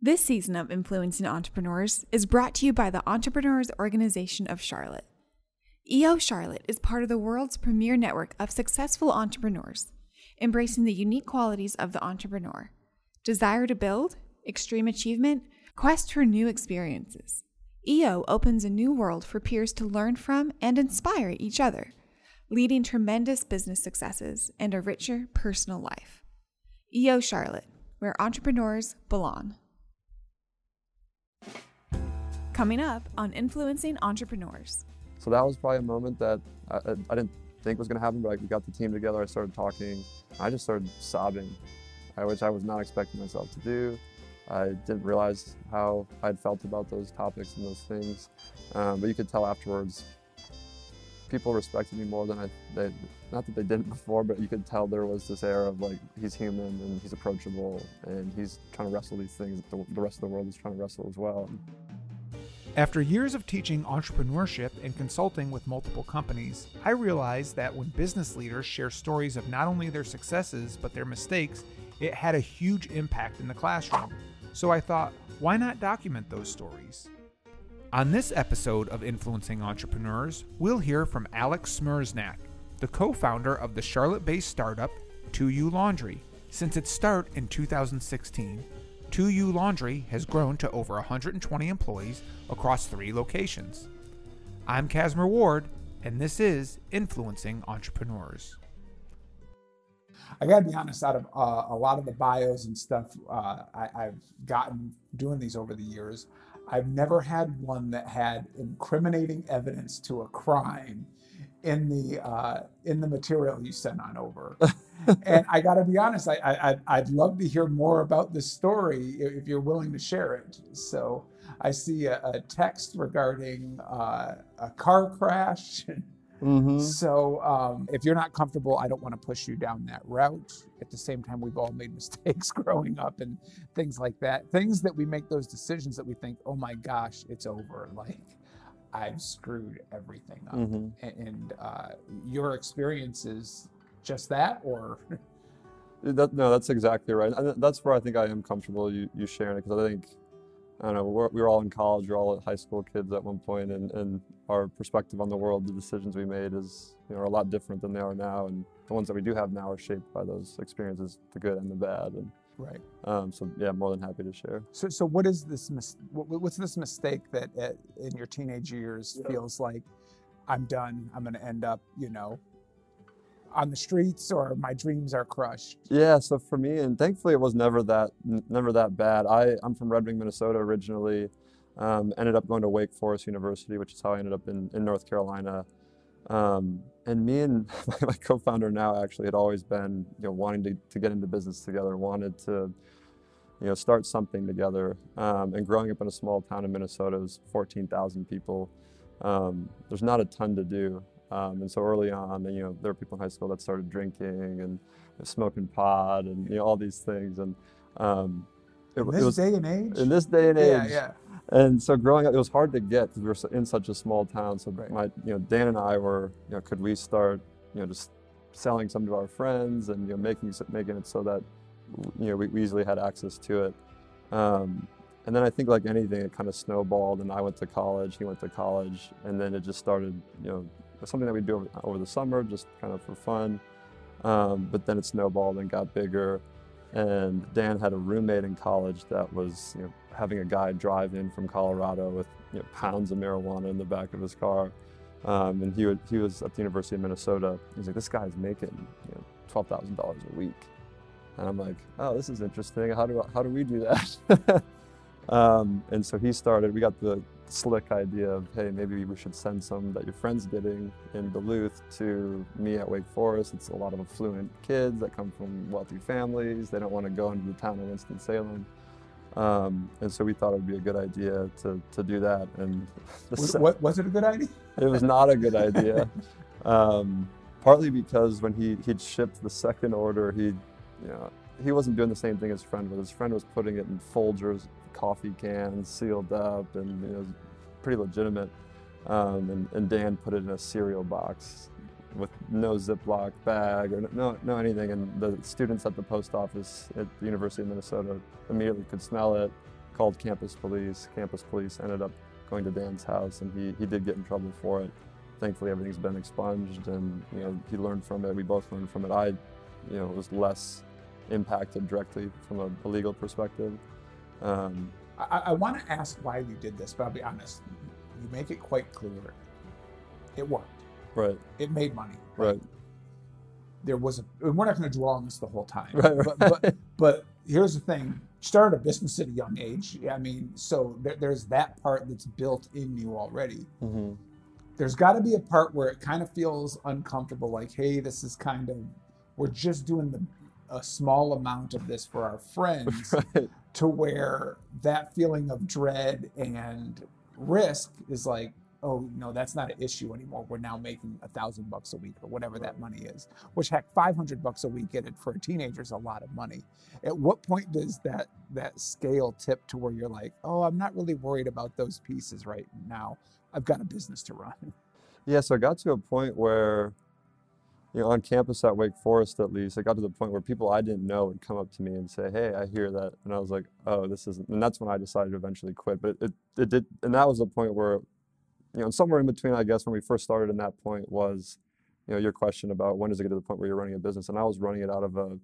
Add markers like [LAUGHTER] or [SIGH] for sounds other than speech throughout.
This season of Influencing Entrepreneurs is brought to you by the Entrepreneurs Organization of Charlotte. EO Charlotte is part of the world's premier network of successful entrepreneurs, embracing the unique qualities of the entrepreneur desire to build, extreme achievement, quest for new experiences. EO opens a new world for peers to learn from and inspire each other, leading tremendous business successes and a richer personal life. EO Charlotte, where entrepreneurs belong. Coming up on Influencing Entrepreneurs. So that was probably a moment that I, I, didn't think was going to happen, but like we got the team together. I started talking. I just started sobbing, uh, which I was not expecting myself to do. I didn't realize how I'd felt about those topics and those things, um, but you could tell afterwards. People respected me more than I. They, not that they didn't before, but you could tell there was this air of like he's human and he's approachable and he's trying to wrestle these things that the, the rest of the world is trying to wrestle as well. After years of teaching entrepreneurship and consulting with multiple companies, I realized that when business leaders share stories of not only their successes but their mistakes, it had a huge impact in the classroom. So I thought, why not document those stories? On this episode of Influencing Entrepreneurs, we'll hear from Alex Smereczniak, the co founder of the Charlotte based startup 2U Laundry. Since its start in 2016, 2U Laundry has grown to over 120 employees across three locations. I'm Casimir Ward, and this is Influencing Entrepreneurs. I got to be honest, out of uh, a lot of the bios and stuff uh, I, I've gotten doing these over the years, I've never had one that had incriminating evidence to a crime in the uh, in the material you sent on over. [LAUGHS] and I got to be honest, I, I would love to hear more about this story if you're willing to share it. So I see a, a text regarding uh, a car crash. [LAUGHS] Mm-hmm. So um, if you're not comfortable, I don't want to push you down that route. At the same time, we've all made [LAUGHS] mistakes growing up and things like that. Things that we make those decisions that we think, oh my gosh, it's over. Like I've screwed everything up. Mm-hmm. And uh, your experience is just that, or? that, no, that's exactly right. And that's where I think I am comfortable you, you sharing it because I think, I don't know, we're, we were all in college, we are all high school kids at one point, and, and our perspective on the world, the decisions we made is you know, are a lot different than they are now. And the ones that we do have now are shaped by those experiences, the good and the bad. And Right. Um, so yeah, more than happy to share. So, so what is this? Mis- what's this mistake that at, in your teenage years yeah. feels like I'm done? I'm going to end up, you know, on the streets, or my dreams are crushed. Yeah. So for me, and thankfully, it was never that never that bad. I I'm from Red Wing, Minnesota originally. Um, ended up going to Wake Forest University, which is how I ended up in, in North Carolina. Um, and me and [LAUGHS] my, co-founder now actually had always been, you know, wanting to, to get into business together, wanted to, you know, start something together. Um, and growing up in a small town in Minnesota, was 14,000 people. Um, there's not a ton to do. Um, and so early on, you know, there were people in high school that started drinking and smoking pot and you know all these things. And um, it, in this it was, day and age. In this day and age. Yeah, yeah. And so growing up, it was hard to get because we were in such a small town. So right. my, you know, Dan and I were, you know, could we start, you know, just selling some to our friends and you know making making it so that, you know, we, we easily had access to it. Um, and then I think like anything, it kind of snowballed. And I went to college, he went to college, and then it just started, you know, something that we do over, over, the summer, just kind of for fun. Um, but then it snowballed and got bigger. And Dan had a roommate in college that was, you know, having a guy drive in from Colorado with you know, pounds of marijuana in the back of his car. Um, and he, would, he was at the University of Minnesota. He's like, this guy's making you know, $12,000 a week. And I'm like, oh, this is interesting. How do, how do we do that? [LAUGHS] um, and so he started, we got the slick idea of, hey, maybe we should send some that your friend's getting in Duluth to me at Wake Forest. It's a lot of affluent kids that come from wealthy families. They don't want to go into the town of Winston-Salem. Um, and so we thought it would be a good idea to, to do that. And [LAUGHS] was, [LAUGHS] what, was it a good idea? it was not a good idea. [LAUGHS] Um, partly because when he, he'd shipped the second order, he, you know, he wasn't doing the same thing as his friend was. His friend was putting it in Folgers coffee cans, sealed up, and it was pretty legitimate. Um, and, and Dan put it in a cereal box with no Ziploc bag or no, no anything. And the students at the post office at the University of Minnesota immediately could smell it, called campus police. Campus police ended up going to Dan's house, and he, he did get in trouble for it. Thankfully, everything's been expunged, and you know he learned from it. We both learned from it. I, you know, was less impacted directly from a, a legal perspective. Um, I, I want to ask why you did this, but I'll be honest. You make it quite clear. It worked. right, It made money. right, There was a. We're not going to dwell on this the whole time. right, right. But, but [LAUGHS] but here's the thing. Started a business at a young age. I mean, so there, there's that part that's built in you already. hmm There's got to be a part where it kind of feels uncomfortable. Like, hey, this is kind of. We're just doing the a small amount of this for our friends. [LAUGHS] right. to where that feeling of dread and risk is like, oh no, that's not an issue anymore. We're now making a thousand bucks a week or whatever that money is. Which heck, five hundred bucks a week get it for a teenager is a lot of money. At what point does that that scale tip to where you're like, oh, I'm not really worried about those pieces right now. I've got a business to run. Yeah, so it got to a point where, you know, on campus at Wake Forest at least, I got to the point where people I didn't know would come up to me and say, "Hey, I hear that," and I was like, "Oh, this isn't." And that's when I decided to eventually quit. But it, it did, and that was the point where, you know, somewhere in between, I guess, when we first started, and that point was, you know, your question about when does it get to the point where you're running a business, and I was running it out of a.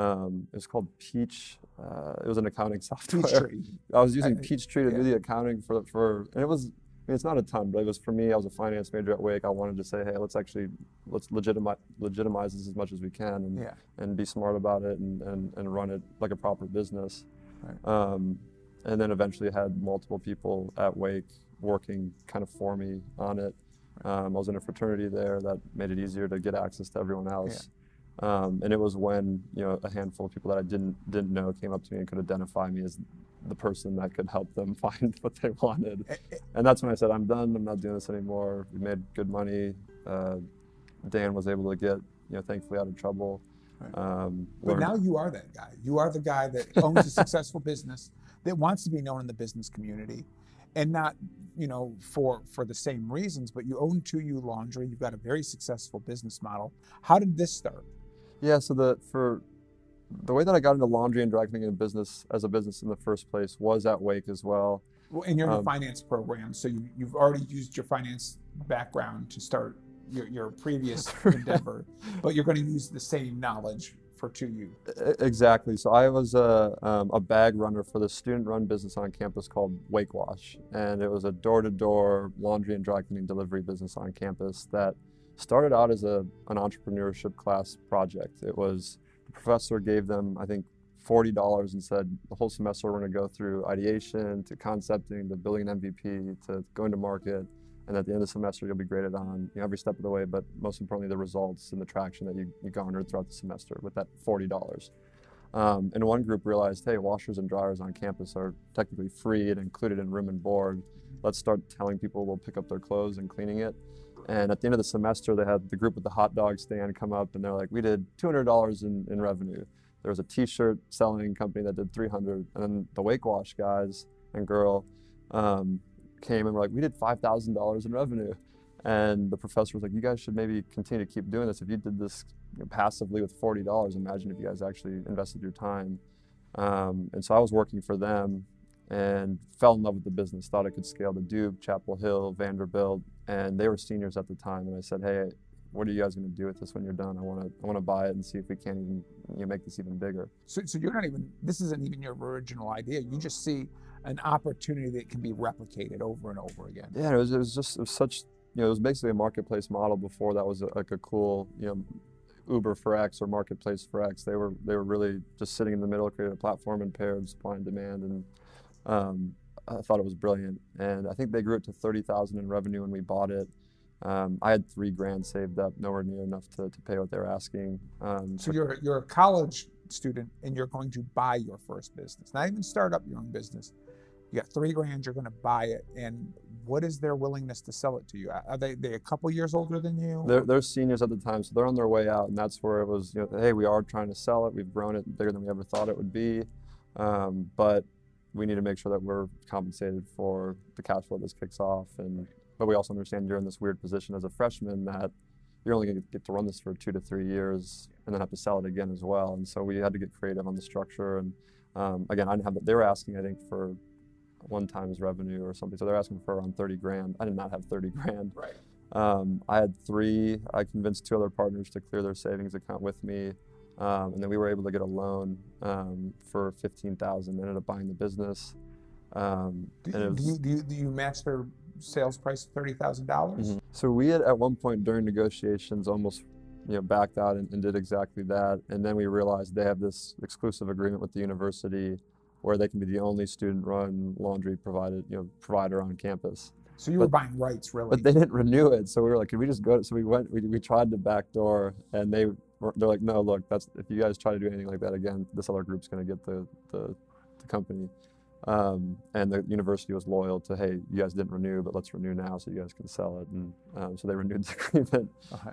Um, it was called Peach. Uh, it was an accounting [LAUGHS] software. Peachtree. I was using Peachtree to yeah. do the accounting for for, and it was. Mean, it's not a ton, but it was for me. I was a finance major at Wake. I wanted to say, hey, let's actually let's legitimize legitimize this as much as we can, and Yeah. and be smart about it, and, and and run it like a proper business. Right. Um, and then eventually had multiple people at Wake working kind of for me on it. Um, I was in a fraternity there that made it easier to get access to everyone else. Um, and it was when you know a handful of people that I didn't didn't know came up to me and could identify me as the person that could help them [LAUGHS] find what they wanted. And that's when I said, I'm done. I'm not doing this anymore. We made good money. Uh, Dan was able to get, you know, thankfully out of trouble. Right. Um, But learned- now you are that guy. You are the guy that owns a [LAUGHS] successful business that wants to be known in the business community, and not, you know, for for the same reasons. But you own 2U Laundry. You've got a very successful business model. How did this start? Yeah, so the for the way that I got into laundry and dry cleaning business as a business in the first place was at Wake as well. Well, and you're in the Um, finance program, so you, you've already used your finance background to start your, your previous [LAUGHS] endeavor, but you're going to use the same knowledge for 2U. E- Exactly. So I was a, um, a bag runner for the student-run business on campus called Wake Wash, and it was a door-to-door laundry and dry cleaning delivery business on campus that started out as a an entrepreneurship class project. It was the professor gave them, I think, forty dollars and said the whole semester we're going to go through ideation to concepting to building an MVP to going to market, and at the end of the semester you'll be graded on you know, every step of the way, but most importantly the results and the traction that you, you garnered throughout the semester with that forty dollars. Um, and one group realized, hey, washers and dryers on campus are technically free and included in room and board. Let's start telling people we'll pick up their clothes and cleaning it. And at the end of the semester, they had the group with the hot dog stand come up, and they're like, "We did $200 in, in revenue." There was a T-shirt selling company that did 300, and then the Wake Wash guys and girl um, came and were like, "We did $5,000 in revenue." And the professor was like, "You guys should maybe continue to keep doing this. If you did this passively with $40, imagine if you guys actually invested your time." Um, and so I was working for them and fell in love with the business. Thought I could scale to Duke, Chapel Hill, Vanderbilt, and they were seniors at the time. And I said, "Hey, what are you guys going to do with this when you're done? I want to I want to buy it and see if we can't even you know, make this even bigger." So, so you're not even, this isn't even your original idea. You just see an opportunity that can be replicated over and over again. Yeah, it was, it was just it was such you know it was basically a marketplace model before that was a, like a cool you know Uber for X or Marketplace for X. They were they were really just sitting in the middle, created a platform and paired supply and demand, and um, I thought it was brilliant. And I think they grew it to thirty thousand in revenue when we bought it. Um, I had three grand saved up, nowhere near enough to, to pay what they were asking. Um, So you're, you're a college student and you're going to buy your first business, not even start up your own business. You got three grand, you're going to buy it. And what is their willingness to sell it to you? Are they, they a couple years older than you? They're, they're seniors at the time, so they're on their way out, and that's where it was. You know, hey, we are trying to sell it. We've grown it bigger than we ever thought it would be, um, but we need to make sure that we're compensated for the cash flow this kicks off. And but we also understand you're in this weird position as a freshman that you're only going to get to run this for two to three years, and then have to sell it again as well. And so we had to get creative on the structure. And um, again, I didn't have. The, they were asking, I think, for one times revenue or something. So they're asking for around 30 grand. I did not have 30 grand. Right. Um, I had three. I convinced two other partners to clear their savings account with me, um, and then we were able to get a loan um, for 15,000. Ended up buying the business. Um, Do, and it do, you, do, you, do you match their sales price of thirty thousand dollars? Mhm. So we had at one point during negotiations almost you know backed out and, and did exactly that, and then we realized they have this exclusive agreement with the university where they can be the only student-run laundry provided you know provider on campus. So you were buying rights, really. But they didn't renew it, so we were like, "Can we just go?" So we went. We, we tried the back door, and they they're like, "No, look, that's if you guys try to do anything like that again, this other group's going to get the, the the company." Um, and the university was loyal to, "Hey, you guys didn't renew, but let's renew now, so you guys can sell it." And um, so they renewed the [LAUGHS] agreement.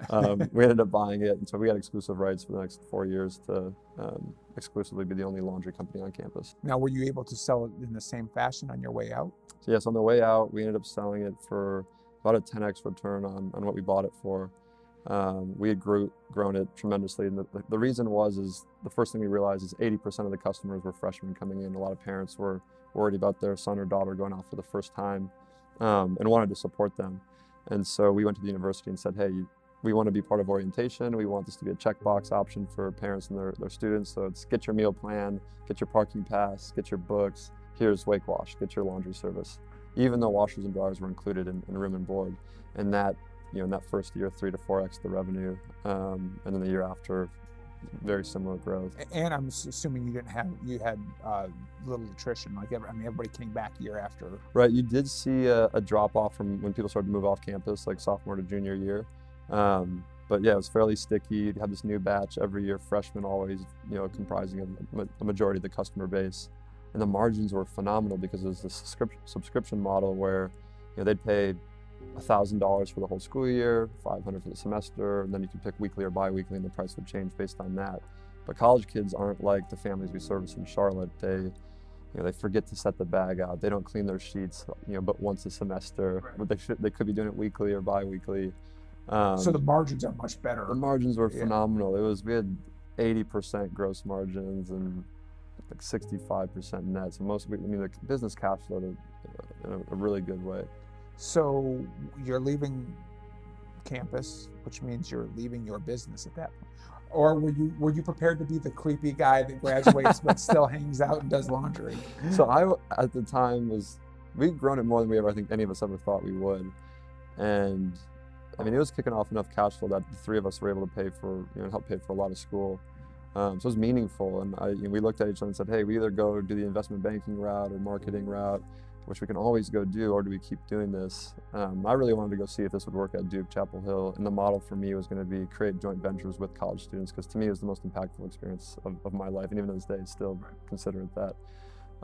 Um, we ended up [LAUGHS] buying it, and so we had exclusive rights for the next four years to um, exclusively be the only laundry company on campus. now, were you able to sell it in the same fashion on your way out? So yes, on the way out, we ended up selling it for about a 10x return on, on what we bought it for. Um, we had grew, grown it tremendously, and the, the, reason was is the first thing we realized is 80% of the customers were freshmen coming in. A lot of parents were worried about their son or daughter going out for the first time, um, and wanted to support them. And so we went to the university and said, "Hey, we want to be part of orientation. We want this to be a checkbox option for parents and their, their students. So it's get your meal plan, get your parking pass, get your books. Here's Wake Wash, get your laundry service." Even though washers and dryers were included in, in room and board, and that you know in that first year, three to four x the revenue, um, and then the year after, very similar growth. And I'm assuming you didn't have you had uh, little attrition. Like every, I mean, everybody came back year after. Right, you did see a, a drop off from when people started to move off campus, like sophomore to junior year. Um, but yeah, it was fairly sticky. You had this new batch every year, freshmen always, you know, comprising a, a majority of the customer base, and the margins were phenomenal because it was a subscription subscription model where, you know, they'd pay thousand dollars for the whole school year, five hundred for the semester, and then you could pick weekly or biweekly, and the price would change based on that. But college kids aren't like the families we service in Charlotte. They you know, they forget to set the bag out. They don't clean their sheets, you know, but once a semester. Right. But they should, they could be doing it weekly or bi-weekly. Um, so the margins are much better. the margins were Yeah. phenomenal. It was we had 80% gross margins and like 65% net. So most, I mean, the business cash flowed in a, a really good way. So you're leaving campus, which means you're leaving your business at that point. Or were you were you prepared to be the creepy guy that graduates but still hangs out and does laundry? So I at the time, was we'd grown it more than we ever, I think, any of us ever thought we would, and I mean, it was kicking off enough cash flow that the three of us were able to pay for, you know, help pay for a lot of school. Um, so it was meaningful, and I, you know, we looked at each other and said, "Hey, we either go do the investment banking route or marketing route, which we can always go do, or do we keep doing this?" Um, I really wanted to go see if this would work at Duke Chapel Hill, and the model for me was going to be create joint ventures with college students, because to me it was the most impactful experience of, of my life, and even to this day, still consider it that.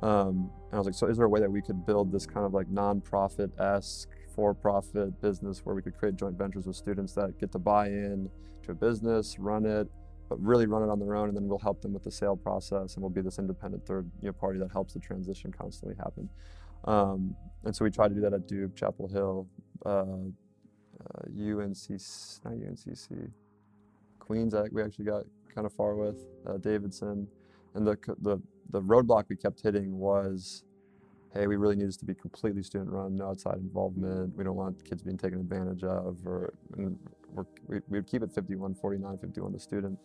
Um, and I was like, so is there a way that we could build this kind of like nonprofit esque, for profit business where we could create joint ventures with students that get to buy in to a business, run it, but really run it on their own, and then we'll help them with the sale process, and we'll be this independent third you know, party that helps the transition constantly happen. Um, and so we tried to do that at Duke, Chapel Hill, uh, uh, UNCC, not UNCC, Queens. We actually got kind of far with uh, Davidson, and the the the roadblock we kept hitting was, hey, we really need this to be completely student run, no outside involvement. We don't want kids being taken advantage of, or we we would keep it 51, 49, 51 the student.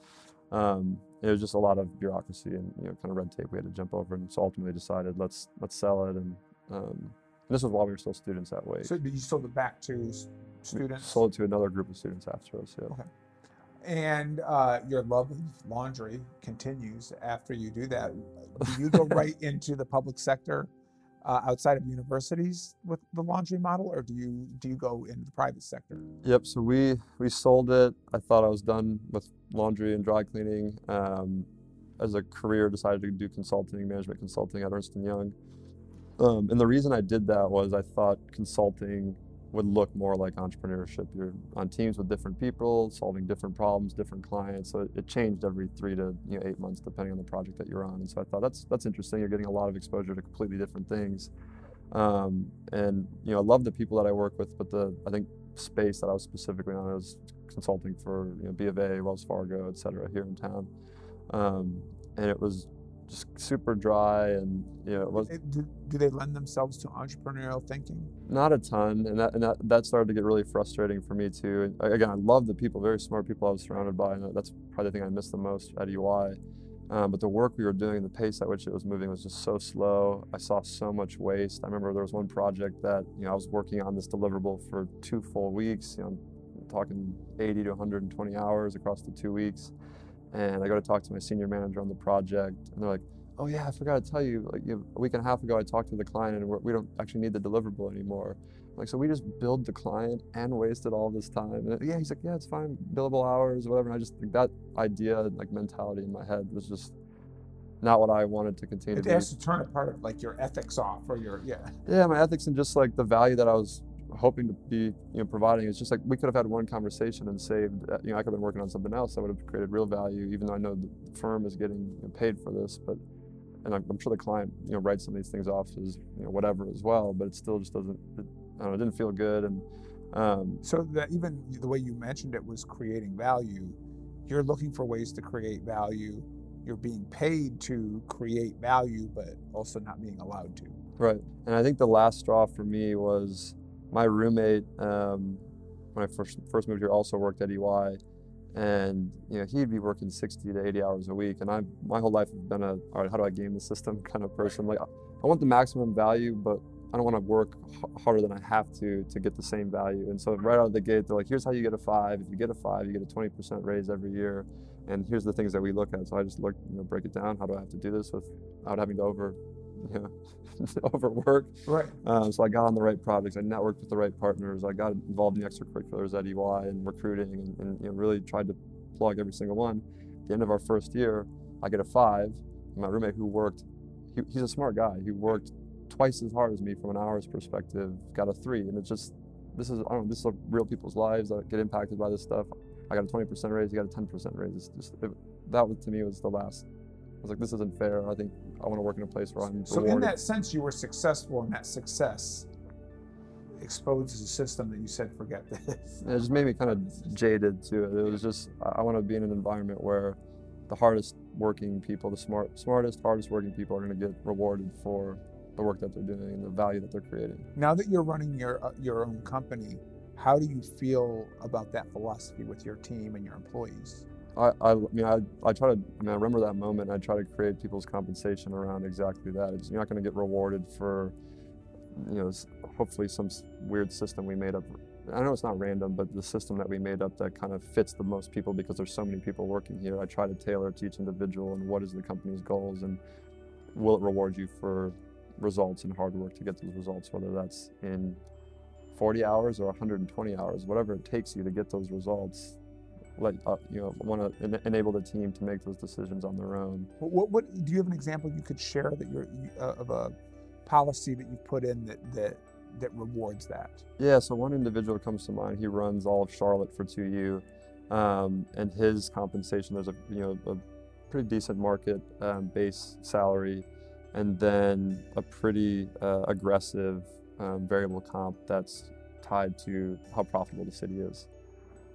Um, it was just a lot of bureaucracy and you know kind of red tape we had to jump over, and so ultimately decided let's let's sell it. And, um, this was while we were still students that way. So you sold it back to s- students. Sold it to another group of students after us. Yeah. Okay. And uh, your love of laundry continues after you do that. Do you go [LAUGHS] right into the public sector uh, outside of universities with the laundry model, or do you do you go into the private sector? Yep. So we we sold it. I thought I was done with laundry and dry cleaning. Um, as a career, decided to do consulting, management consulting at Ernst and Young. Um, and the reason I did that was I thought consulting would look more like entrepreneurship. You're on teams with different people, solving different problems, different clients. So it, changed every three to you know, eight months, depending on the project that you're on. And so I thought that's that's interesting. You're getting a lot of exposure to completely different things. Um, and you know, I love the people that I work with, but the I think space that I was specifically on was consulting for you know B of A, Wells Fargo, et cetera, here in town. Um, and it was just super dry and you know it was do, do they lend themselves to entrepreneurial thinking? not a ton and that and that, that started to get really frustrating for me too and again i love the people very smart people i was surrounded by and that's probably the thing i missed the most at EY um, but the work we were doing the pace at which it was moving was just so slow. I saw so much waste. I remember there was one project that you know i was working on this deliverable for two full weeks you know I'm talking 80 to 120 hours across the two weeks and i go to talk to my senior manager on the project and they're like oh yeah, I forgot to tell you, like you know, a week and a half ago, I talked to the client and we're, we don't actually need the deliverable anymore. Like, so we just billed the client and wasted all this time. And yeah, he's like, yeah, it's fine, billable hours, whatever. And I just think that idea, like mentality in my head was just not what I wanted to continue It to do. has to turn a part of like your ethics off or your yeah. Yeah, my ethics and just like the value that I was hoping to be, you know, providing. It's just like we could have had one conversation and saved. uh, You know, I could have been working on something else that would have created real value, even though I know the firm is getting you know, paid for this. But and I'm, I'm sure the client, you know, writes some of these things off as you know whatever as well. But it still just doesn't. It, I don't know. It didn't feel good, and um, So that even the way you mentioned it was creating value. You're looking for ways to create value. You're being paid to create value, but also not being allowed to. Right. And I think the last straw for me was my roommate um, when I first first moved here also worked at EY, and you know he'd be working 60 to 80 hours a week, and I my whole life have been a all right how do I game the system [LAUGHS] kind of person. Like I want the maximum value, but I don't want to work h- harder than I have to to get the same value. And so right out of the gate, they're like, here's how you get a five. If you get a five, you get a 20% raise every year. And here's the things that we look at. So I just looked, you know, break it down. How do I have to do this without having to over, [LAUGHS] you know, overwork? Right. Um, so I got on the right projects. I networked with the right partners. I got involved in the extracurriculars at EY and recruiting, and, and you know, really tried to plug every single one. At the end of our first year, I get a five. My roommate, who worked, he, he's a smart guy. He worked twice as hard as me from an hours perspective, got a three. And it's just, this is, I don't know, this is real people's lives that get impacted by this stuff. I got a 20% raise. He got a 10% raise. It's just, it, that was, to me was the last. I was like, this isn't fair. I think I want to work in a place where I'm So in that sense, you were successful, and that success exposes a system that you said, forget this. [LAUGHS] It just made me kind of jaded to it. It was just I want to be in an environment where the hardest working people, the smart, smartest, hardest working people are going to get rewarded for the work that they're doing and the value that they're creating. Now that you're running your uh, your own company, how do you feel about that philosophy with your team and your employees? I, I, mean, I, I try to, I mean, I remember that moment. I try to create people's compensation around exactly that. It's, you're not going to get rewarded for, you know, hopefully some weird system we made up. I know it's not random, but the system that we made up that kind of fits the most people because there's so many people working here. I try to tailor to each individual and what is the company's goals and will it reward you for results and hard work to get those results, whether that's in 40 hours or 120 hours, whatever it takes you to get those results let uh, you know want to en- enable the team to make those decisions on their own. What, what, do you have an example you could share that you're you- uh, of a policy that you put in that that that rewards that? Yeah, so one individual comes to mind. He runs all of Charlotte for 2U, um, and his compensation there's a you know a pretty decent market um, base salary, and then a pretty uh, aggressive um, variable comp that's tied to how profitable the city is.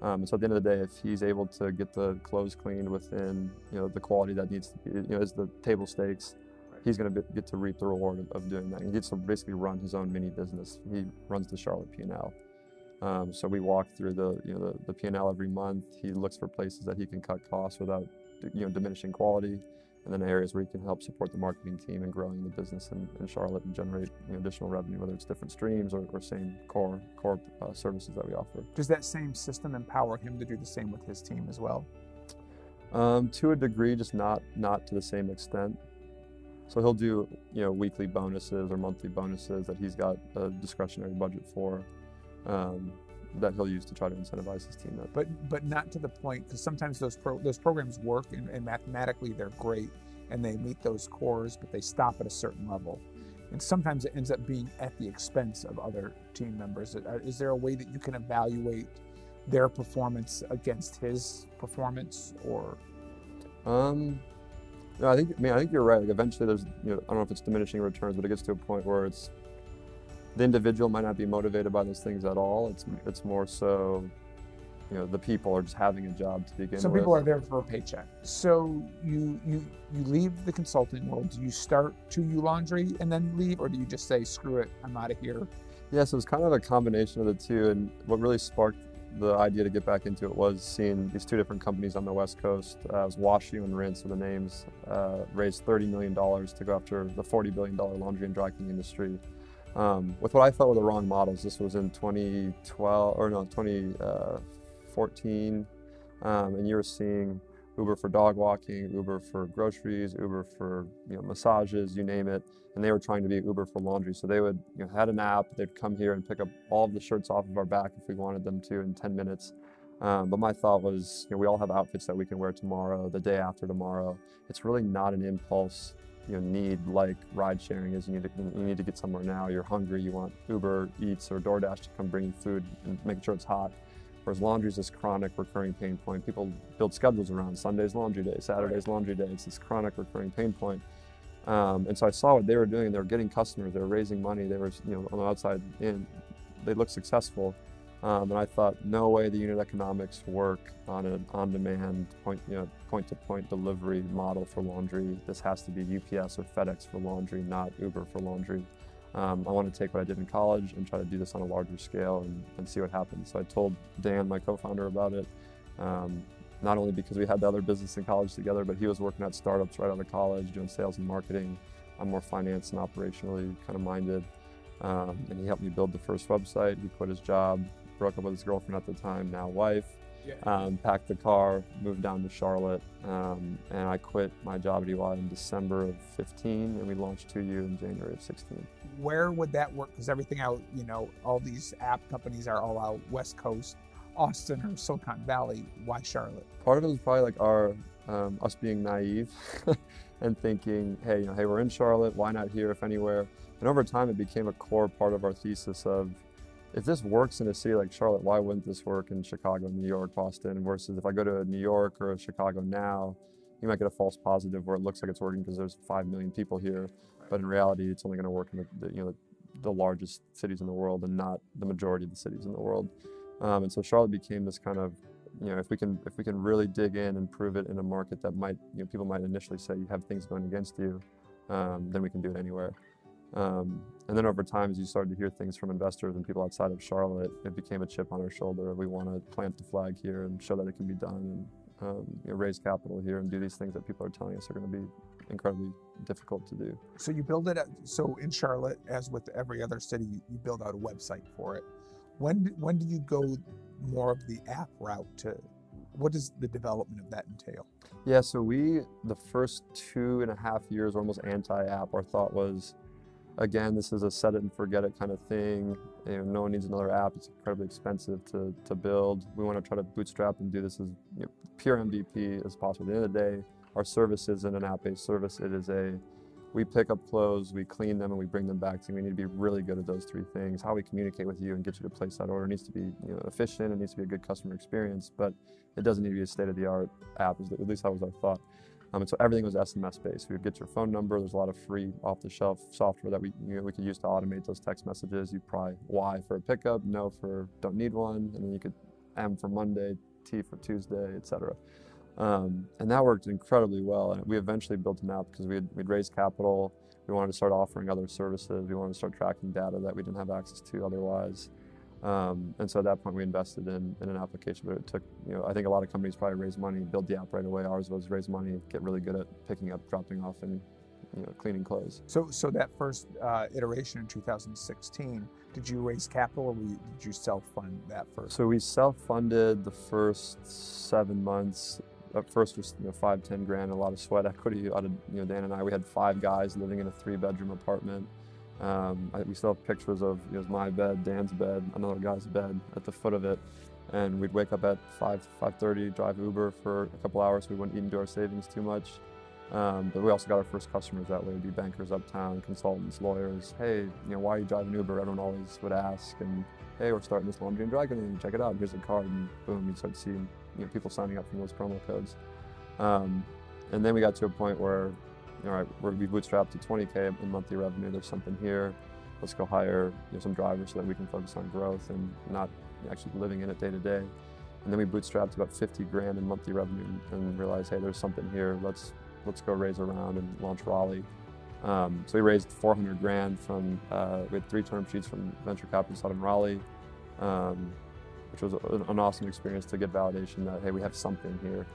Um, so at the end of the day, if he's able to get the clothes cleaned within you know the quality that needs to be, you know, is the table stakes, he's going to get to reap the reward of, of doing that. He gets to basically run his own mini business. He runs the Charlotte P&L. Um, so we walk through the you know the, the P&L every month. He looks for places that he can cut costs without you know diminishing quality, and then areas where he can help support the marketing team and growing the business in, in Charlotte and generate you know, additional revenue, whether it's different streams or, or same core core uh, services that we offer. Does that same system empower him to do the same with his team as well? Um, to a degree, just not not to the same extent. So he'll do you know weekly bonuses or monthly bonuses that he's got a discretionary budget for, um, that he'll use to try to incentivize his team. But but not to the point because sometimes those pro, those programs work and, and mathematically they're great and they meet those cores, but they stop at a certain level. And sometimes it ends up being at the expense of other team members. Uh, Is there a way that you can evaluate their performance against his performance, or Um, no, I think I mean I think you're right. Like eventually, there's you know I don't know if it's diminishing returns, but it gets to a point where it's the individual might not be motivated by those things at all. It's it's more so you know the people are just having a job to begin Some with. people are there for a paycheck. So you you you leave the consulting world. Do you start to you laundry and then leave, or do you just say screw it, I'm out of here? Yeah, so was kind of a combination of the two. And what really sparked the idea to get back into it was seeing these two different companies on the West Coast. Uh, it was Washio and Rinse, are the names, uh, raised $30 million to go after the $40 billion laundry and dry cleaning industry. Um, with what I felt were the wrong models. This was in 2012, or no, 2014. Um, and you were seeing Uber for dog walking, Uber for groceries, Uber for you know, massages, you name it. And they were trying to be Uber for laundry. So they would you know, had an app. They'd come here and pick up all of the shirts off of our back if we wanted them to in 10 minutes. Um, but my thought was, you know, we all have outfits that we can wear tomorrow, the day after tomorrow. It's really not an impulse, you know, need like ride sharing is. You need to you need to get somewhere now. You're hungry. You want Uber Eats or DoorDash to come bring you food and make sure it's hot. Whereas laundry is this chronic recurring pain point. People build schedules around Sunday's laundry day, Saturday's laundry day. It's this chronic recurring pain point. Um, and so I saw what they were doing. They were getting customers. They were raising money. They were, you know, on the outside in. They looked successful. Um, and I thought, no way the unit economics work on an on-demand point, you know, point-to-point delivery model for laundry. This has to be UPS or FedEx for laundry, not Uber for laundry. Um, I want to take what I did in college and try to do this on a larger scale and, and see what happens. So I told Dan, my co-founder, about it. Um, not only because we had the other business in college together, but he was working at startups right out of college, doing sales and marketing. I'm more finance and operationally kind of minded. Um, and he helped me build the first website. He quit his job, broke up with his girlfriend at the time, now wife. Um, packed the car, moved down to Charlotte, um, and I quit my job at EY in December of 15, and we launched 2U in January of 16. Where would that work? Because everything out, you know, all these app companies are all out West Coast, Austin or Silicon Valley. Why Charlotte? Part of it was probably like our um, us being naive [LAUGHS] and thinking, hey, you know, hey, we're in Charlotte. Why not here, if anywhere? And over time, it became a core part of our thesis of if this works in a city like Charlotte, why wouldn't this work in Chicago, New York, Boston? Versus if I go to New York or Chicago now, you might get a false positive where it looks like it's working because there's five million people here, but in reality, it's only going to work in the, the you know the largest cities in the world and not the majority of the cities in the world. Um, and so Charlotte became this kind of you know if we can if we can really dig in and prove it in a market that might you know people might initially say you have things going against you, um, then we can do it anywhere. Um, and then over time, as you started to hear things from investors and people outside of Charlotte, it became a chip on our shoulder. We want to plant the flag here and show that it can be done and um, you know, raise capital here and do these things that people are telling us are going to be incredibly difficult to do. So you build it. At, so in Charlotte, as with every other city, you, you build out a website for it. When when do you go more of the app route to? What does the development of that entail? Yeah, so we the first two and a half years were almost anti-app. Our thought was again, this is a set it and forget it kind of thing. You know, no one needs another app. It's incredibly expensive to, to build. We want to try to bootstrap and do this as you know, pure MVP as possible. At the end of the day, our service isn't an app-based service. It is a we pick up clothes, we clean them, and we bring them back to you. We need to be really good at those three things. How we communicate with you and get you to place that order needs to be you know, efficient. It needs to be a good customer experience, but it doesn't need to be a state-of-the-art app. At least that was our thought. Um, and so everything was SMS based. We would get your phone number. There's a lot of free off-the-shelf software that we you know, we could use to automate those text messages. You'd probably Y for a pickup, no for don't need one, and then you could M for Monday, T for Tuesday, etc. Um, and that worked incredibly well. And we eventually built an app because we had, we'd raised capital. We wanted to start offering other services. We wanted to start tracking data that we didn't have access to otherwise. Um, and so at that point, we invested in, in an application, but it took, you know, I think a lot of companies probably raise money, build the app right away. Ours was raise money, get really good at picking up, dropping off, and you know, cleaning clothes. So, so that first uh, iteration in 2016, did you raise capital or did you self-fund that first? So we self-funded the first seven months. At first was you know five, ten grand, a lot of sweat equity out of you know Dan and I. We had five guys living in a three-bedroom apartment. Um, I, we still have pictures of it was my bed, Dan's bed, another guy's bed at the foot of it, and we'd wake up at 5, 5.30, drive Uber for a couple hours. We wouldn't eat into our savings too much. Um, but we also got our first customers that way, be bankers uptown, consultants, lawyers. Hey, you know, why are you driving Uber? Everyone always would ask. And hey, we're starting this laundry and dry cleaning. Check it out. Here's a card, and boom, you start seeing you know, people signing up from those promo codes. Um, and then we got to a point where all right, we bootstrapped to 20k in monthly revenue. There's something here. Let's go hire you know, some drivers so that we can focus on growth and not actually living in it day to day. And then we bootstrapped to about 50 grand in monthly revenue and realized, hey, there's something here. Let's let's go raise around and launch Raleigh. Um, so we raised 400 grand from uh, we had three term sheets from venture capitalists out in Raleigh, um, which was an awesome experience to get validation that hey, we have something here.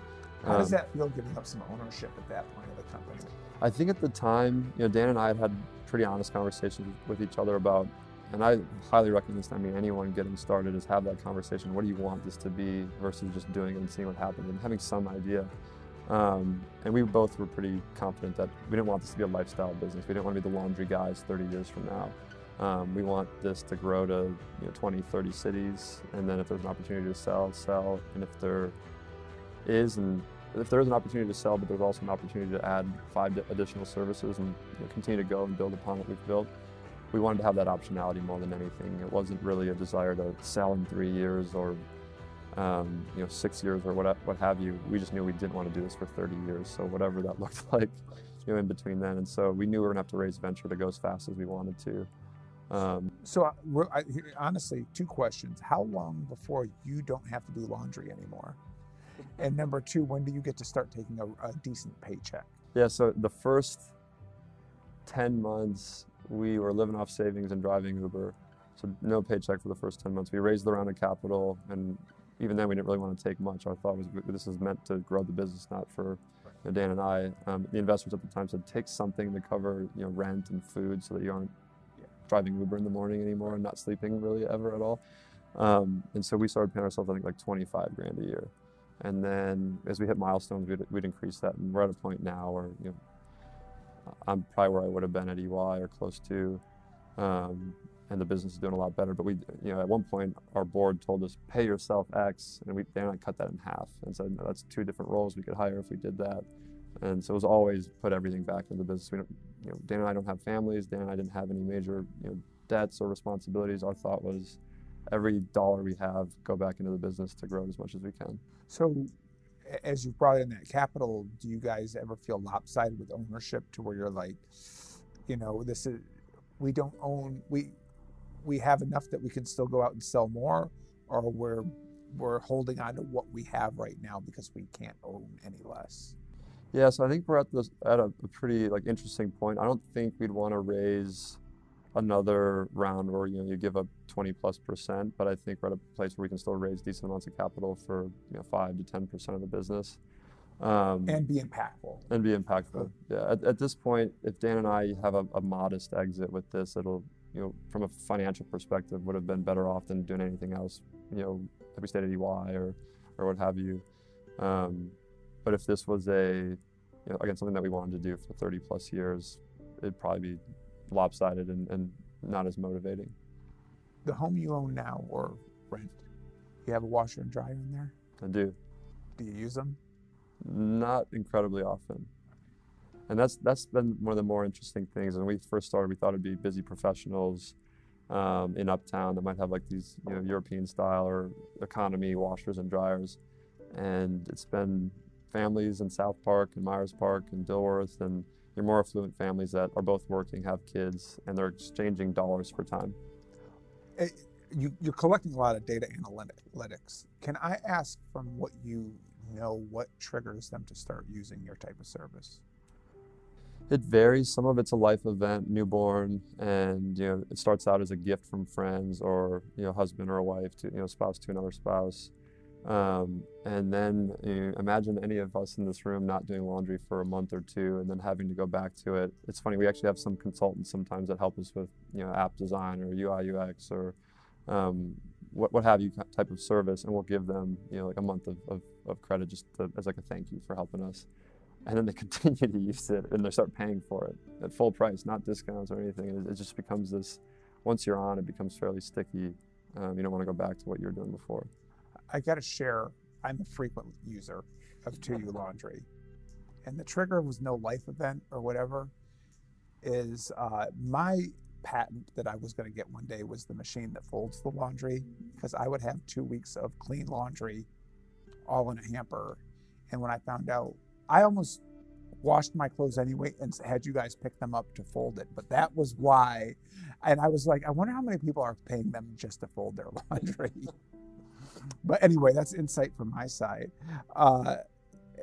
How does Um, that feel giving up some ownership at that point of the company? I think at the time, you know, Dan and I had had pretty honest conversations with each other about, and I highly recommend this. I mean, anyone getting started is have that conversation. What do you want this to be versus just doing it and seeing what happens and having some idea. Um, and we both were pretty confident that we didn't want this to be a lifestyle business. We didn't want to be the laundry guys 30 years from now. Um, we want this to grow to you know, 20, 30 cities, and then if there's an opportunity to sell, sell. And if there is, and if there is an opportunity to sell, but there's also an opportunity to add five additional services and you know, continue to go and build upon what we've built, we wanted to have that optionality more than anything. It wasn't really a desire to sell in three years or um, you know six years or what what have you. We just knew we didn't want to do this for 30 years. So whatever that [LAUGHS] looked like, you know, in between then, and so we knew we were gonna have to raise venture to go as fast as we wanted to. Um, So, uh, we're- I, honestly, two questions. How long before you don't have to do laundry anymore? And number two, when do you get to start taking a, a decent paycheck? Yeah, so the first 10 months, we were living off savings and driving Uber. So no paycheck for the first 10 months. We raised the round of capital, and even then, we didn't really want to take much. Our thought was this is meant to grow the business, not for you know, Dan and I. Um, the investors at the time said take something to cover you know rent and food, so that you aren't driving Uber in the morning anymore and not sleeping really ever at all. Um, and so we started paying ourselves, I think, like 25 grand a year. And then as we hit milestones, we'd, we'd increase that. And we're at a point now where, you know, I'm probably where I would have been at EY or close to. Um, and the business is doing a lot better. But we, you know, at one point, our board told us, pay yourself X. And we, they and I cut that in half and said, no, that's two different roles we could hire if we did that. And so it was always put everything back into the business. We don't, you know, Dan and I don't have families. Dan and I didn't have any major, you know, debts or responsibilities. Our thought was, every dollar we have, go back into the business to grow it as much as we can. So, as you've brought in that capital, do you guys ever feel lopsided with ownership to where you're like, you know, this is we don't own we we have enough that we can still go out and sell more, or we're we're holding on to what we have right now because we can't own any less. Yeah, so I think we're at this at a, a pretty like interesting point. I don't think we'd want to raise another round where you know you give up 20 plus percent, but I think we're at a place where we can still raise decent amounts of capital for you know five to 10 percent of the business. Um, and be impactful. and be impactful. Yeah, at, at this point, if Dan and I have a, a modest exit with this, it'll, you know, from a financial perspective, would have been better off than doing anything else, you know, if we stayed at EY or, or what have you. Um, but if this was a, you know, again, something that we wanted to do for 30 plus years, it'd probably be lopsided and, and not as motivating. The home you own now or rent, you have a washer and dryer in there. I do. Do you use them? not incredibly often. And that's that's been one of the more interesting things. When we first started, we thought it'd be busy professionals um, in Uptown that might have like these you know European style or economy washers and dryers, and it's been families in South Park and Myers Park and Dilworth and your more affluent families that are both working, have kids, and they're exchanging dollars for time. Eh, You, you're collecting a lot of data analytics. Can I ask from what you know what triggers them to start using your type of service? It varies. Some of it's a life event, newborn, and you know it starts out as a gift from friends or you know husband or a wife to you know spouse to another spouse, um, and then you know, imagine any of us in this room not doing laundry for a month or two and then having to go back to it. It's funny. We actually have some consultants sometimes that help us with you know app design or UI UX or um, what what have you type of service, and we'll give them you know like a month of, of, of credit just to, as like a thank you for helping us and then they [LAUGHS] continue to use it and they start paying for it at full price, not discounts or anything. It, it just becomes this. Once you're on, it becomes fairly sticky. Um, you don't want to go back to what you were doing before. I got to share. I'm a frequent user of 2U Laundry, and the trigger was no life event or whatever. Is uh, my patent that I was going to get one day was the machine that folds the laundry because I would have two weeks of clean laundry all in a hamper, and when I found out, I almost washed my clothes anyway and had you guys pick them up to fold it. But that was why, and I was like, I wonder how many people are paying them just to fold their [LAUGHS] laundry. But anyway, that's insight from my side. Uh,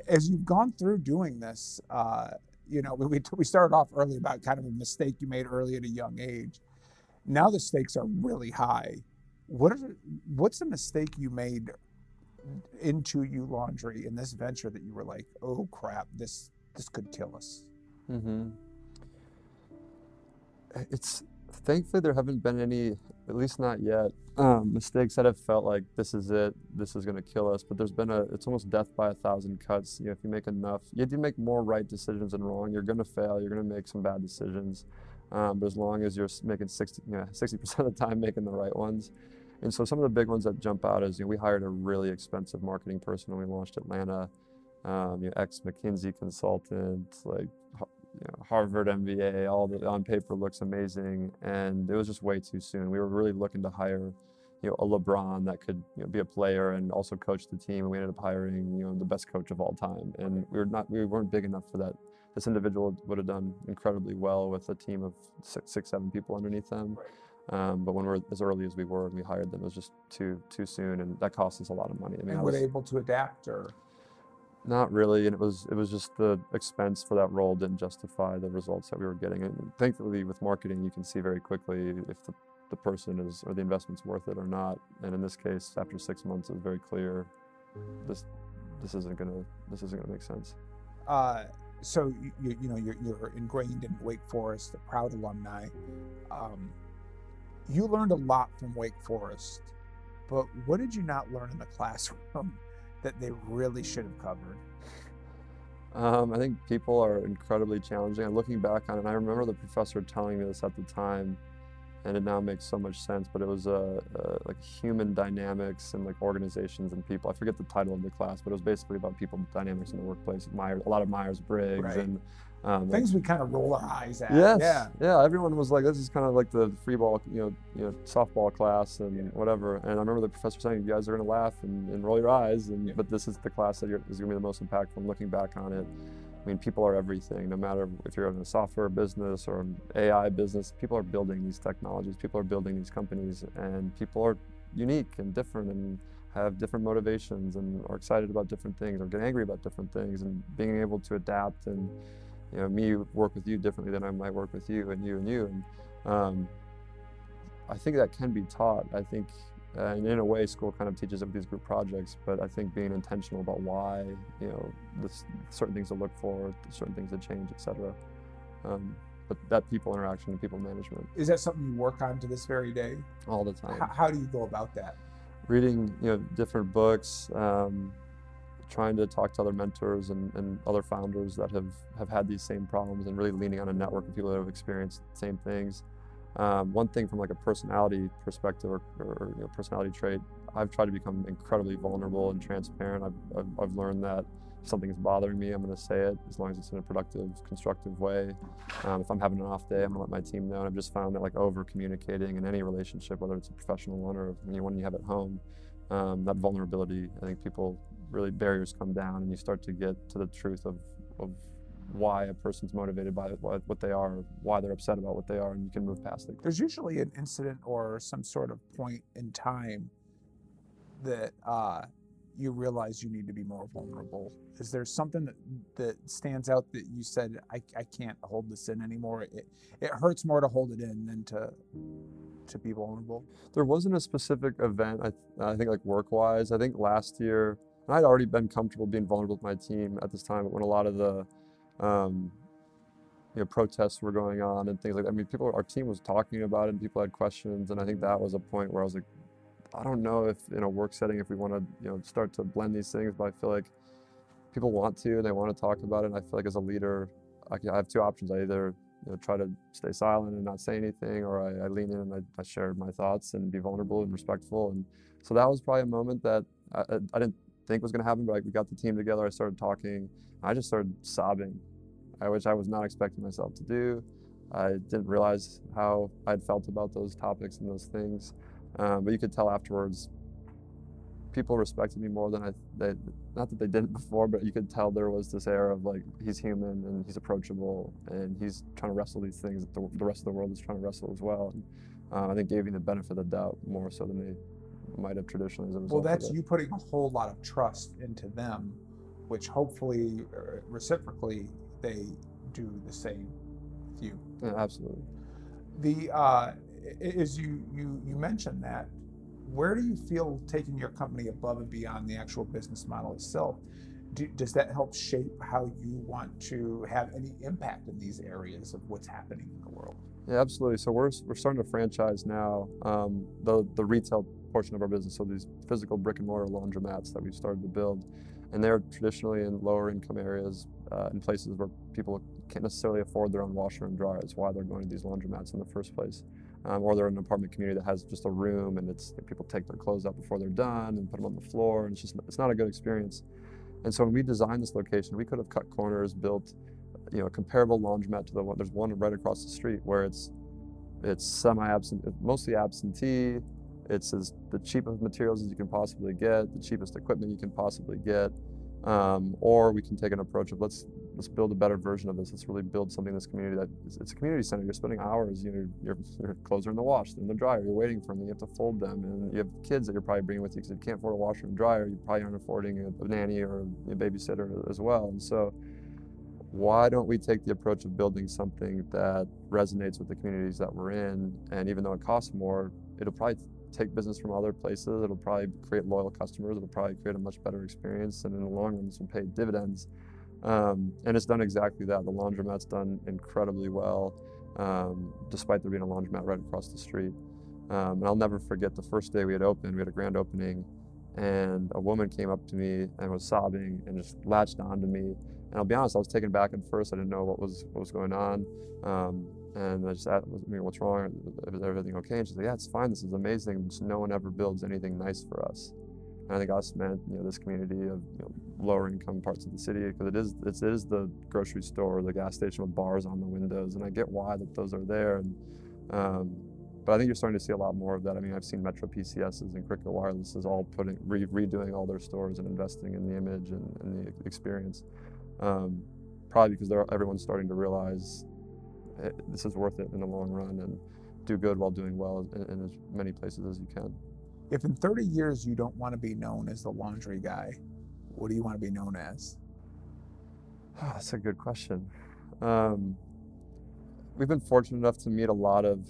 as you've gone through doing this, uh, you know, we, we started off early about kind of a mistake you made early at a young age. Now the stakes are really high. What what's the mistake you made into you laundry in this venture that you were like, oh crap, this this could kill us? Mm-hmm. It's thankfully there haven't been any, at least not yet, um, mistakes that have felt like this is it, this is going to kill us. But there's been a, it's almost death by a thousand cuts. You know, if you make enough, you to make more right decisions than wrong. You're going to fail. You're going to make some bad decisions. Um, but as long as you're making 60, you know, [LAUGHS] 60% of the time making the right ones. And so some of the big ones that jump out is, you know, we hired a really expensive marketing person when we launched Atlanta, um, you know, ex McKinsey consultant, like you know, Harvard MBA, all the on paper looks amazing, and it was just way too soon. We were really looking to hire, you know, a LeBron that could you know, be a player and also coach the team. And we ended up hiring, you know, the best coach of all time, and we were not, we weren't big enough for that. This individual would have done incredibly well with a team of six, six seven people underneath them. Um, but when we're as early as we were and we hired them, it was just too too soon, and that cost us a lot of money. I mean, and were they able to adapt or? Not really, and it was it was just the expense for that role didn't justify the results that we were getting. And thankfully, with marketing, you can see very quickly if the, the person is or the investment's worth it or not. And in this case, after six months, it was very clear this this isn't gonna this isn't gonna make sense. Uh, so you, you know you're, you're ingrained in Wake Forest, a proud alumni. Um, you learned a lot from Wake Forest, but what did you not learn in the [LAUGHS] classroom? That they really should have covered? Um, I think people are incredibly challenging. And looking back on it, I remember the professor telling me this at the time, and it now makes so much sense. But it was uh, uh, like human dynamics and like organizations and people. I forget the title of the class, but it was basically about people dynamics in the workplace. Myers, a lot of Myers Briggs right. and um, Things we kind of roll our eyes at. Yes. Yeah. Yeah. Everyone was like, this is kind of like the free ball, you know, you know, softball class and yeah. whatever. And I remember the professor saying, you guys are going to laugh and, and, roll your eyes. And yeah. but this is the class that is going to be the most impactful. And looking back on it, I mean, people are everything. No matter if you're in a software business or an AI business, people are building these technologies. People are building these companies, and people are unique and different and have different motivations and are excited about different things or get angry about different things and being able to adapt and you know, me work with you differently than I might work with you and you and you. And um, I think that can be taught. I think, uh, and in a way, school kind of teaches it with these group projects. But I think being intentional about why, you know, this, certain things to look for, certain things to change, etc. Um, but that people interaction and people management. Is that something you work on to this very day? All the time. How, how do you go about that? Reading, you know, different books. Um, trying to talk to other mentors and, and other founders that have, have had these same problems and really leaning on a network of people that have experienced the same things. Um, one thing from like a personality perspective or, or you know, personality trait, I've tried to become incredibly vulnerable and transparent. I've, I've, I've learned that if something is bothering me, I'm going to say it as long as it's in a productive, constructive way. Um, if I'm having an off day, I'm going to let my team know. And I've just found that like over communicating in any relationship, whether it's a professional one or anyone you have at home, um, that vulnerability, I think people really barriers come down and you start to get to the truth of, of why a person's motivated by what, they are, why they're upset about what they are, and you can move past it. There's usually an incident or some sort of point in time that uh, you realize you need to be more vulnerable. Is there something that, that stands out that you said, I, I can't hold this in anymore? It, it hurts more to hold it in than to to be vulnerable? There wasn't a specific event, I, I think, like work wise. I think last year, and I'd already been comfortable being vulnerable with my team at this time, but when a lot of the um, you know, protests were going on and things like that. I mean, people, our team was talking about it and people had questions. And I think that was a point where I was like, I don't know if in a work setting, if we want to, you know, start to blend these things, but I feel like people want to and they want to talk about it. And I feel like as a leader, I, I have two options. I either you know, try to stay silent and not say anything, or I, I lean in and I, I share my thoughts and be vulnerable and respectful. And so that was probably a moment that I, I didn't think was going to happen, but like we got the team together. I started talking. I just started sobbing, which I was not expecting myself to do. I didn't realize how I'd felt about those topics and those things, um, but you could tell afterwards. People respected me more than I. They, not that they didn't before, but you could tell there was this air of like he's human and he's approachable and he's trying to wrestle these things that the, the rest of the world is trying to wrestle as well. And, uh, I think gave me the benefit of the doubt more so than they might have traditionally as a result. Well, that's you putting a whole lot of trust into them, which hopefully, uh, reciprocally, they do the same with you. Yeah, absolutely. The uh, as you you you mentioned that, where do you feel taking your company above and beyond the actual business model itself? Do, does that help shape how you want to have any impact in these areas of what's happening in the world? Yeah, absolutely. So we're, we're starting to franchise now um, the the retail portion of our business. So these physical brick and mortar laundromats that we've started to build, and they're traditionally in lower income areas, uh, in places where people can't necessarily afford their own washer and dryer. That's why they're going to these laundromats in the first place. Um, or they're in an apartment community that has just a room and it's people take their clothes out before they're done and put them on the floor, and it's just it's not a good experience. And so when we designed this location, we could have cut corners, built you know a comparable laundromat to the one. There's one right across the street where it's it's semi-absent, mostly absentee. It's as the cheapest materials as you can possibly get, the cheapest equipment you can possibly get. Um, or we can take an approach of let's let's build a better version of this. Let's really build something in this community that it's, a community center. You're spending hours. You know, your, your clothes are in the wash, in the dryer. You're waiting for them. You have to fold them, and you have kids that you're probably bringing with you because you can't afford a washer and dryer, you probably aren't affording a, a nanny or a babysitter as well. And so, why don't we take the approach of building something that resonates with the communities that we're in? And even though it costs more, it'll probably take business from other places. It'll probably create loyal customers. It'll probably create a much better experience, and in the long run, will pay dividends. Um, and it's done exactly that. The laundromat's done incredibly well, um, despite there being a laundromat right across the street. Um, and I'll never forget the first day we had opened. We had a grand opening, and a woman came up to me and was sobbing and just latched onto me. And I'll be honest, I was taken back at first. I didn't know what was what was going on. And I just asked, I mean, what's wrong? Is everything okay? And she's like, yeah, it's fine. This is amazing. Just no one ever builds anything nice for us. And I think us meant, you know, this community of you know, lower income parts of the city because it is it is the grocery store, the gas station with bars on the windows, and I get why that those are there. And um, but I think you're starting to see a lot more of that. I mean, I've seen Metro PCSs and Cricket Wireless is all putting re- redoing all their stores and investing in the image and, and the experience. Um, probably because everyone's starting to realize it, this is worth it in the long run and do good while doing well in, in, as many places as you can. If in 30 years you don't want to be known as the laundry guy, what do you want to be known as? Oh, that's a good question. Um, we've been fortunate enough to meet a lot of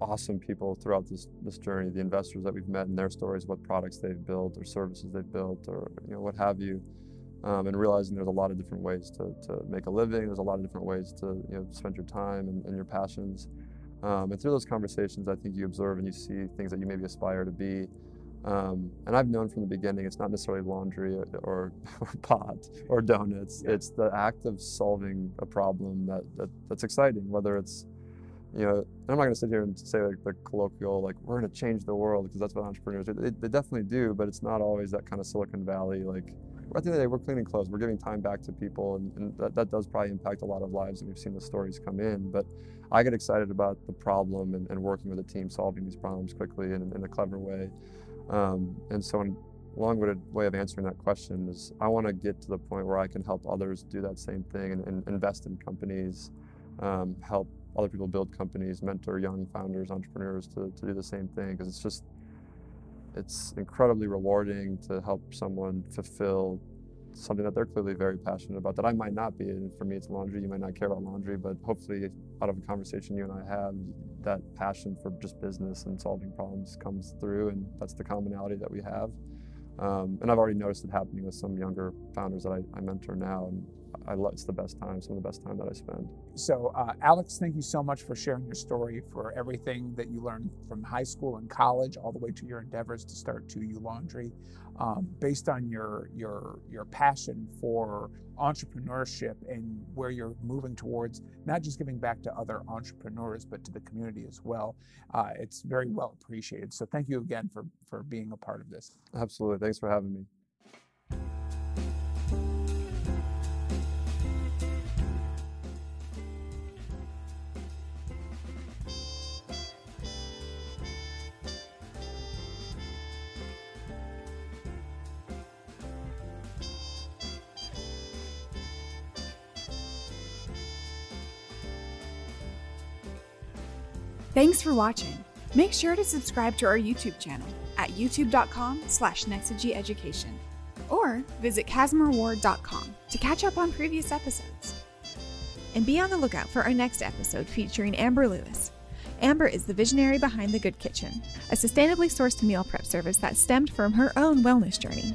awesome people throughout this, this journey. The investors that we've met and their stories, what products they've built or services they've built or you know what have you um, and realizing there's a lot of different ways to, to make a living. There's a lot of different ways to you know spend your time and, and your passions. Um, and through those conversations, I think you observe and you see things that you maybe aspire to be. Um, and I've known from the beginning, it's not necessarily laundry or, or, [LAUGHS] or pot or donuts. Yeah. It's the act of solving a problem that, that that's exciting, whether it's you know, I'm not going to sit here and say like the colloquial, like we're going to change the world because that's what entrepreneurs do. They, they, definitely do, but it's not always that kind of Silicon Valley, like at the end of the day, we're cleaning clothes. We're giving time back to people, and, and that, that does probably impact a lot of lives. And we've seen the stories come in. But I get excited about the problem and, and working with a team solving these problems quickly and in a clever way. Um, and so, a long-winded way of answering that question is, I want to get to the point where I can help others do that same thing and, and invest in companies, um, help other people build companies, mentor young founders, entrepreneurs to, to do the same thing because it's just it's incredibly rewarding to help someone fulfill something that they're clearly very passionate about that I might not be. And for me, it's laundry. You might not care about laundry, but hopefully, out of a conversation you and I have, that passion for just business and solving problems comes through, and that's the commonality that we have. Um, and I've already noticed it happening with some younger founders that I, I mentor now, and I love, it's the best time, some of the best time that I spend. So, uh, Alex, thank you so much for sharing your story, for everything that you learned from high school and college, all the way to your endeavors to start 2U Laundry. Um, based on your your your passion for entrepreneurship and where you're moving towards, not just giving back to other entrepreneurs but to the community as well, uh, it's very well appreciated. So, thank you again for for being a part of this. Absolutely, thanks for having me. Thanks for watching. Make sure to subscribe to our YouTube channel at youtube.com slash nexegyeducation or visit casimirward.com to catch up on previous episodes. And be on the lookout for our next episode featuring Amber Lewis. Amber is the visionary behind The Good Kitchen, a sustainably sourced meal prep service that stemmed from her own wellness journey.